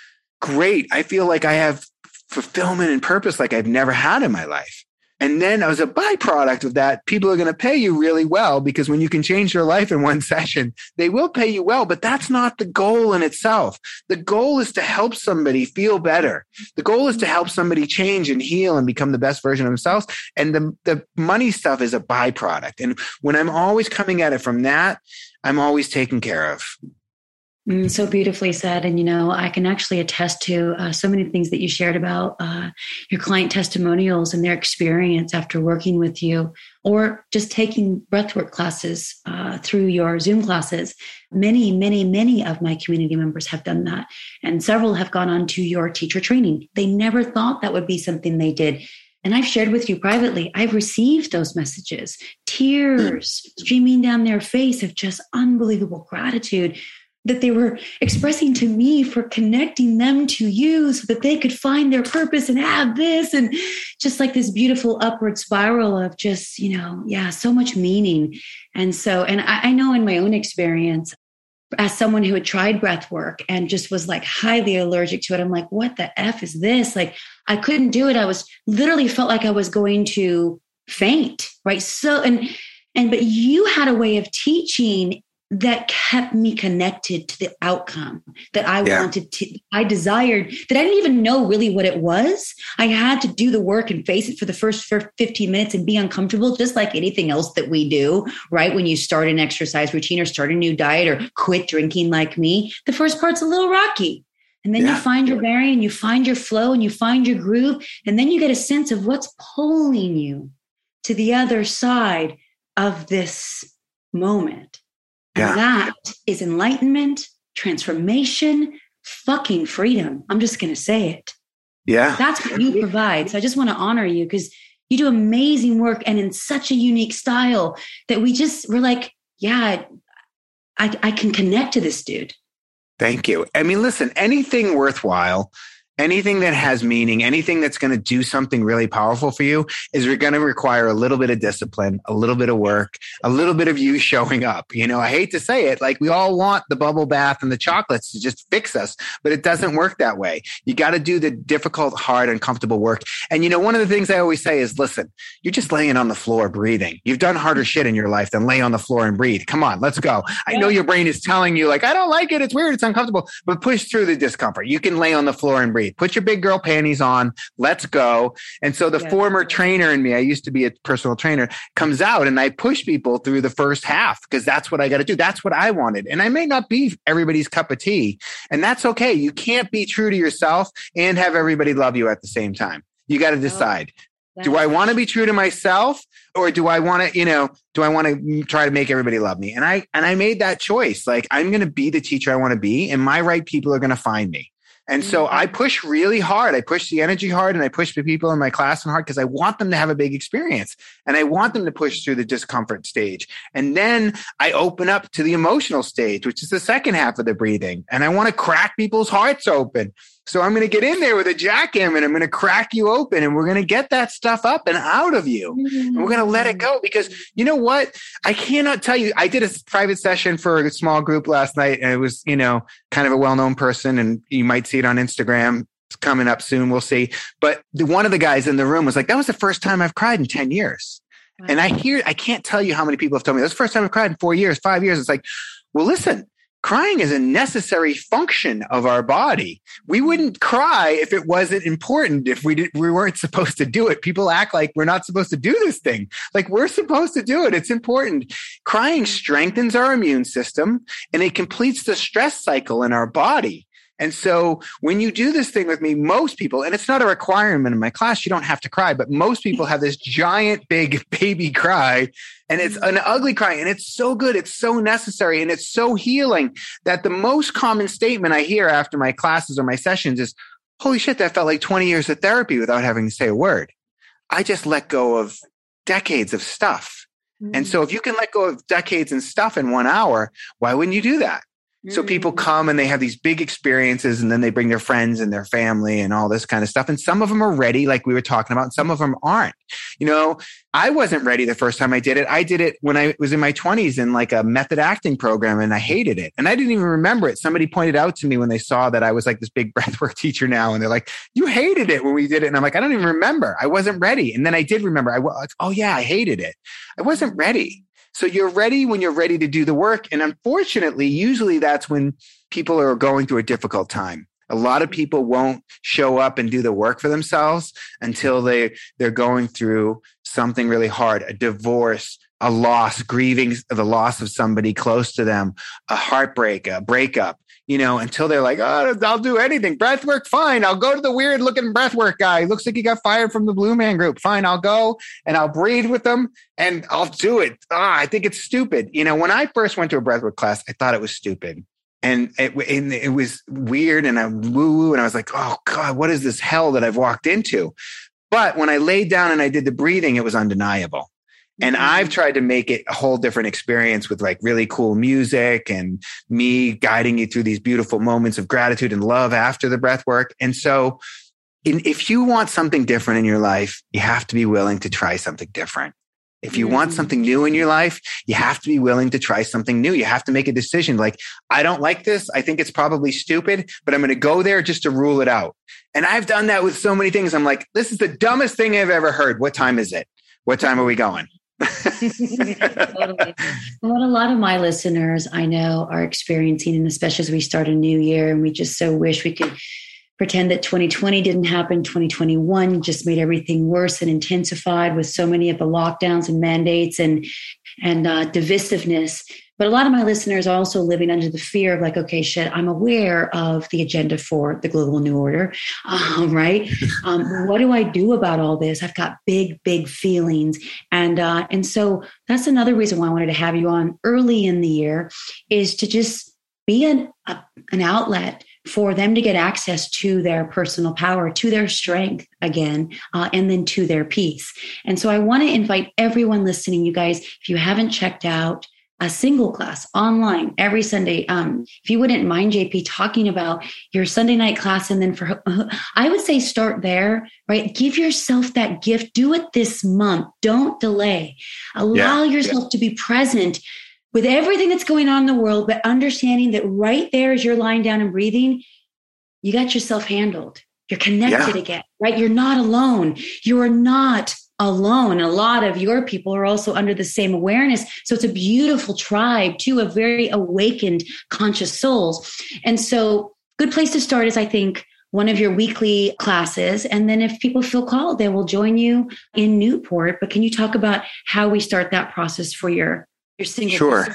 great. I feel like I have fulfillment and purpose like I've never had in my life. And then as a byproduct of that, people are going to pay you really well because when you can change their life in one session, they will pay you well, but that's not the goal in itself. The goal is to help somebody feel better. The goal is to help somebody change and heal and become the best version of themselves. And the, the money stuff is a byproduct. And when I'm always coming at it from that, I'm always taken care of. Mm, so beautifully said. And, you know, I can actually attest to uh, so many things that you shared about uh, your client testimonials and their experience after working with you or just taking breathwork classes uh, through your Zoom classes. Many, many, many of my community members have done that. And several have gone on to your teacher training. They never thought that would be something they did. And I've shared with you privately, I've received those messages, tears streaming down their face of just unbelievable gratitude that they were expressing to me for connecting them to you so that they could find their purpose and have this. And just like this beautiful upward spiral of just you know yeah so much meaning. And so and I, I know in my own experience as someone who had tried breath work and just was like highly allergic to it i'm like what the f is this? Like i couldn't do it. I was literally felt like i was going to faint right? So and and but you had a way of teaching that kept me connected to the outcome that I yeah. wanted to, I desired that I didn't even know really what it was. I had to do the work and face it for the first 15 minutes and be uncomfortable, just like anything else that we do, right? When you start an exercise routine or start a new diet or quit drinking like me, the first part's a little rocky. And then yeah. you find your bearing, you find your flow and you find your groove. And then you get a sense of what's pulling you to the other side of this moment. Yeah. That is enlightenment, transformation, fucking freedom. I'm just going to say it. Yeah. That's what you provide. So I just want to honor you because you do amazing work and in such a unique style that we just, we're like, yeah, I, I can connect to this dude. Thank you. I mean, listen, anything worthwhile anything that has meaning, anything that's going to do something really powerful for you is going to require a little bit of discipline, a little bit of work, a little bit of you showing up. You know, I hate to say it, like we all want the bubble bath and the chocolates to just fix us, but it doesn't work that way. You got to do the difficult, hard, uncomfortable work. And you know, one of the things I always say is, listen, you're just laying on the floor breathing. You've done harder mm-hmm. shit in your life than lay on the floor and breathe. Come on, let's go. I know your brain is telling you like, I don't like it. It's weird. It's uncomfortable, but push through the discomfort. You can lay on the floor and breathe Put your big girl panties on. Let's go. And so the former trainer in me, I used to be a personal trainer, comes out and I push people through the first half because that's what I got to do. That's what I wanted. And I may not be everybody's cup of tea. And that's okay. You can't be true to yourself and have everybody love you at the same time. You got to decide. Oh, do I want to be true to myself or do I want to, you know, do I want to try to make everybody love me? And I, and I made that choice. Like I'm going to be the teacher I want to be and my right people are going to find me. And so I mm-hmm. push really hard. I push the energy hard and I push the people in my class and hard because I want them to have a big experience and I want them to push through the discomfort stage. And then I open up to the emotional stage, which is the second half of the breathing. And I want to crack people's hearts open. So I'm going to get in there with a jackhammer and I'm going to crack you open and we're going to get that stuff up and out of you. And we're going to let it go because you know what? I cannot tell you. I did a private session for a small group last night and it was, you know, kind of a well-known person and you might see it on Instagram. It's coming up soon. We'll see. But the, one of the guys in the room was like, that was the first time I've cried in 10 years. And I hear, I can't tell you how many people have told me that's the first time I've cried in four years, five years. It's like, well, listen, crying is a necessary function of our body. We wouldn't cry if it wasn't important, if we, did, we weren't supposed to do it. People act like we're not supposed to do this thing. Like we're supposed to do it. It's important. Crying strengthens our immune system and it completes the stress cycle in our body. And so when you do this thing with me, most people, and it's not a requirement in my class, you don't have to cry, but most people have this giant big baby cry and it's an ugly cry and it's so good. It's so necessary and it's so healing that the most common statement I hear after my classes or my sessions is, holy shit, that felt like 20 years of therapy without having to say a word. I just let go of decades of stuff. Mm-hmm. And so if you can let go of decades and stuff in one hour, why wouldn't you do that? So people mm. come and they have these big experiences and then they bring their friends and their family and all this kind of stuff. And some of them are ready, like we were talking about, and some of them aren't. You know, I wasn't ready the first time I did it. I did it when I was in my 20s in like a method acting program and I hated it. And I didn't even remember it. Somebody pointed out to me when they saw that I was like this big breathwork teacher now. And they're like, you hated it when we did it. And I'm like, I don't even remember. I wasn't ready. And then I did remember. I was, like, oh yeah, I hated it. I wasn't ready. So you're ready when you're ready to do the work. And unfortunately, usually that's when people are going through a difficult time. A lot of people won't show up and do the work for themselves until they, they're going through something really hard, a divorce, a loss, grieving the loss of somebody close to them, a heartbreak, a breakup, you know, until they're like, oh, I'll do anything. Breathwork, fine. I'll go to the weird looking breathwork guy. Looks like he got fired from the Blue Man Group. Fine, I'll go and I'll breathe with them and I'll do it. Ah, I think it's stupid. You know, when I first went to a breathwork class, I thought it was stupid. And it, and it was weird and I woo woo and I was like, oh God, what is this hell that I've walked into? But when I laid down and I did the breathing, it was undeniable. And mm-hmm. I've tried to make it a whole different experience with like really cool music and me guiding you through these beautiful moments of gratitude and love after the breath work. And so in, if you want something different in your life, you have to be willing to try something different. If you want mm-hmm. something new in your life, you have to be willing to try something new. You have to make a decision like, I don't like this. I think it's probably stupid, but I'm going to go there just to rule it out. And I've done that with so many things. I'm like, this is the dumbest thing I've ever heard. What time is it? What time are we going? Totally. What a lot of my listeners I know are experiencing, and especially as we start a new year, and we just so wish we could pretend that 2020 didn't happen. 2021 just made everything worse and intensified with so many of the lockdowns and mandates and and uh, divisiveness. But a lot of my listeners are also living under the fear of like, okay, shit, I'm aware of the agenda for the global new order, um, right? Um, what do I do about all this? I've got big, big feelings, and uh, and so that's another reason why I wanted to have you on early in the year is to just be an a, an outlet for them to get access to their personal power, to their strength again, uh, and then to their peace. And so I want to invite everyone listening, you guys, if you haven't checked out a single class online every Sunday. Um, if you wouldn't mind, JP, talking about your Sunday night class, and then for I would say start there, right? Give yourself that gift. Do it this month. Don't delay. Allow yeah, yourself yeah. to be present with everything that's going on in the world, but understanding that right there as you're lying down and breathing, you got yourself handled. You're connected yeah. again, right? You're not alone. You're not alone. A lot of your people are also under the same awareness. So it's a beautiful tribe too, of very awakened conscious souls. And so good place to start is I think one of your weekly classes. And then if people feel called, they will join you in Newport. But can you talk about how we start that process for your your single? Sure.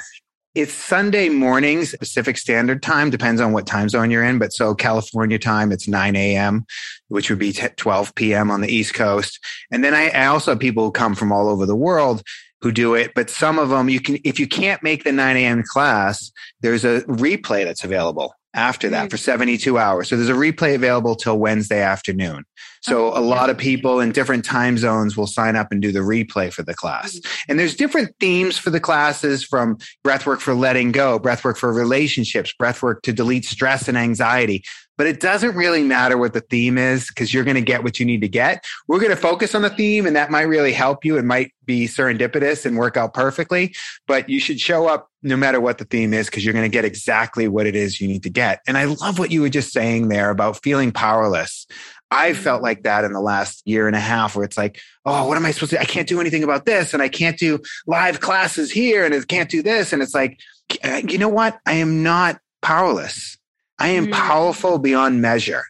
It's Sunday mornings, Pacific Standard Time, depends on what time zone you're in. But so California time, it's 9 a.m., which would be 12 p.m. on the East Coast. And then I, I also have people who come from all over the world who do it. But some of them, you can, if you can't make the 9 a.m. class, there's a replay that's available after that mm. for 72 hours. So there's a replay available till Wednesday afternoon. So a lot of people in different time zones will sign up and do the replay for the class. Mm-hmm. And there's different themes for the classes from breathwork for letting go, breathwork for relationships, breathwork to delete stress and anxiety. But it doesn't really matter what the theme is because you're going to get what you need to get. We're going to focus on the theme and that might really help you. It might be serendipitous and work out perfectly, but you should show up no matter what the theme is because you're going to get exactly what it is you need to get. And I love what you were just saying there about feeling powerless. I felt like that in the last year and a half where it's like, oh, what am I supposed to? I can't do anything about this and I can't do live classes here and I can't do this. And it's like, uh, you know what? I am not powerless. I am mm. powerful beyond measure.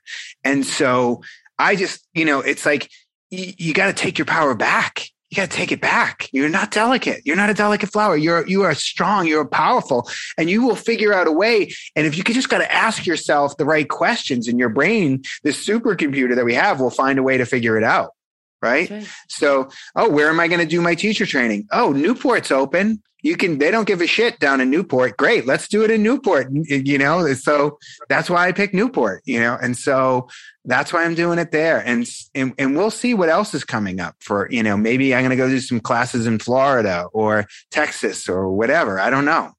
And so I just, you know, it's like y- you got to take your power back you got to take it back. You're not delicate. You're not a delicate flower. You're, you are strong. You're powerful and you will figure out a way. And if you could just got to ask yourself the right questions in your brain, this supercomputer that we have will find a way to figure it out. Right. right. So, oh, where am I going to do my teacher training? Oh, Newport's open you can they don't give a shit down in newport. Great let's do it in newport you know? So that's why i picked newport you know? And so that's why i'm doing it there. And and, and we'll see what else is coming up for you know maybe i'm going to go do some classes in florida or texas or whatever. I don't know.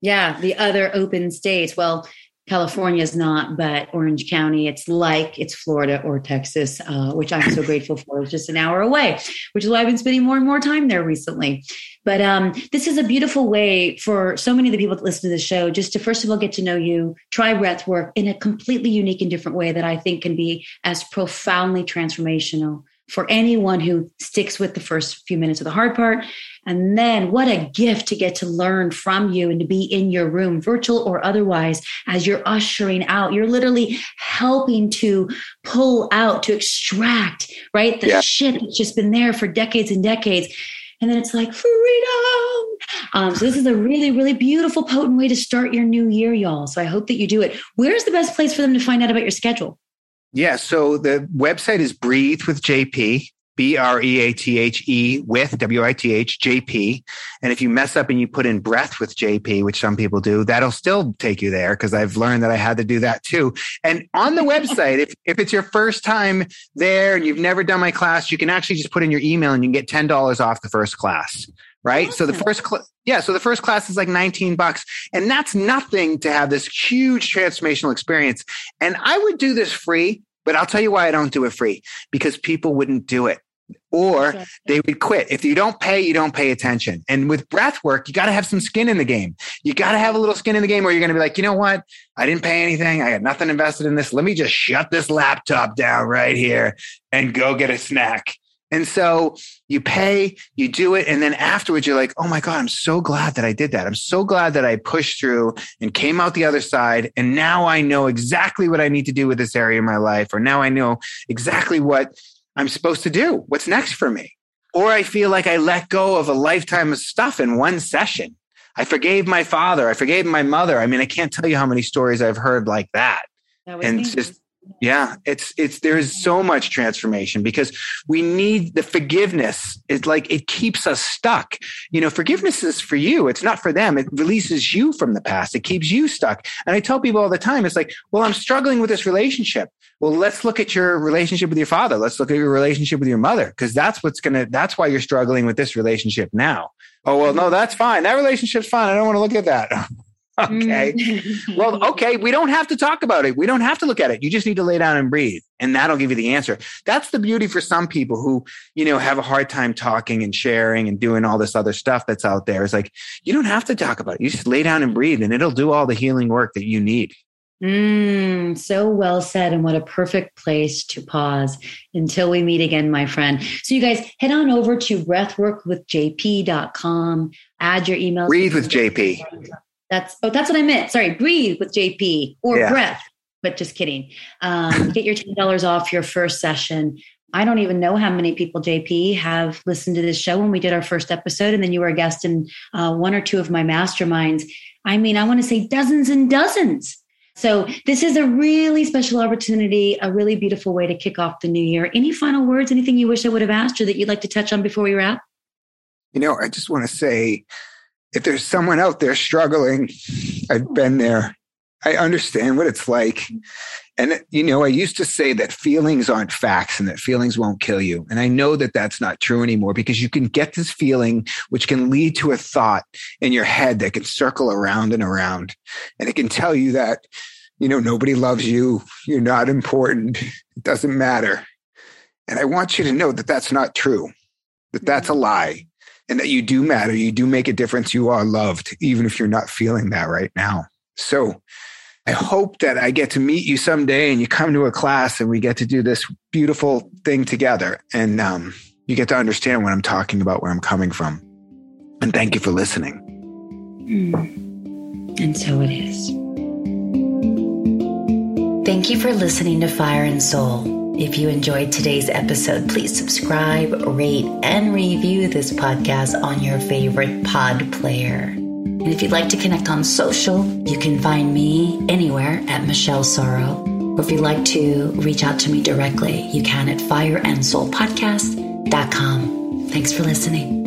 Yeah the other open states. Well California is not, but Orange County, it's like it's Florida or Texas, uh, which I'm so grateful for. It's just an hour away, which is why I've been spending more and more time there recently. But um, this is a beautiful way for so many of the people that listen to the show just to first of all get to know you, try breath work in a completely unique and different way that I think can be as profoundly transformational for anyone who sticks with the first few minutes of the hard part. And then what a gift to get to learn from you and to be in your room, virtual or otherwise, as you're ushering out. You're literally helping to pull out, to extract, right? The yeah. shit that's just been there for decades and decades. And then it's like freedom. Um, so this is a really, really beautiful, potent way to start your new year, y'all. So I hope that you do it. Where's the best place for them to find out about your schedule? Yeah. So the website is Breathe with JP, B R E A T H E with W I T H JP. And if you mess up and you put in breath with JP, which some people do, that'll still take you there because I've learned that I had to do that too. And on the website, if, if it's your first time there and you've never done my class, you can actually just put in your email and you can get $10 off the first class right? Awesome. So the first, cl- yeah, so the first class is like 19 bucks and that's nothing to have this huge transformational experience. And I would do this free, but I'll tell you why I don't do it free because people wouldn't do it or they would quit. If you don't pay, you don't pay attention. And with breath work, you got to have some skin in the game. You got to have a little skin in the game or you're going to be like, you know what? I didn't pay anything. I got nothing invested in this. Let me just shut this laptop down right here and go get a snack. And so you pay, you do it. And then afterwards, you're like, oh my God, I'm so glad that I did that. I'm so glad that I pushed through and came out the other side. And now I know exactly what I need to do with this area of my life. Or now I know exactly what I'm supposed to do. What's next for me? Or I feel like I let go of a lifetime of stuff in one session. I forgave my father. I forgave my mother. I mean, I can't tell you how many stories I've heard like that. That and me. just yeah it's it's there's so much transformation because we need the forgiveness. It's like it keeps us stuck. You know forgiveness is for you. It's not for them. It releases you from the past. It keeps you stuck. And i tell people all the time it's like well i'm struggling with this relationship. Well let's look at your relationship with your father. Let's look at your relationship with your mother because that's what's gonna that's why you're struggling with this relationship now. Oh well no that's fine. That relationship's fine. I don't want to look at that okay Mm. well, okay, we don't have to talk about it. We don't have to look at it. You just need to lay down and breathe, and that'll give you the answer. That's the beauty for some people who, you know, have a hard time talking and sharing and doing all this other stuff that's out there. It's like you don't have to talk about it. You just lay down and breathe, and it'll do all the healing work that you need. Mm, so well said. And what a perfect place to pause until we meet again, my friend. So, you guys head on over to breathworkwithjp.com, add your email. Breathe with JP. That's, oh, that's what I meant. Sorry, breathe with JP or Yeah. breath, but just kidding. Um, get your $10 off your first session. I don't even know how many people, JP, have listened to this show when we did our first episode, and then you were a guest in uh, one or two of my masterminds. I mean, I want to say dozens and dozens. So, this is a really special opportunity, a really beautiful way to kick off the new year. Any final words, anything you wish I would have asked or that you'd like to touch on before we wrap? You know, I just want to say if there's someone out there struggling, I've been there. I understand what it's like. And, you know, I used to say that feelings aren't facts and that feelings won't kill you. And I know that that's not true anymore because you can get this feeling, which can lead to a thought in your head that can circle around and around. And it can tell you that, you know, nobody loves you. You're not important. It doesn't matter. And I want you to know that that's not true, that that's a mm-hmm. lie and that you do matter. You do make a difference. You are loved, even if you're not feeling that right now. So I hope that I get to meet you someday and you come to a class and we get to do this beautiful thing together. And um, you get to understand what I'm talking about, where I'm coming from. And thank you for listening. Mm. And so it is. Thank you for listening to Fire and Soul. If you enjoyed today's episode, please subscribe, rate, and review this podcast on your favorite pod player. And if you'd like to connect on social, you can find me anywhere at Michelle Sorrow. Or if you'd like to reach out to me directly, you can at fireandsoulpodcast.com. Thanks for listening.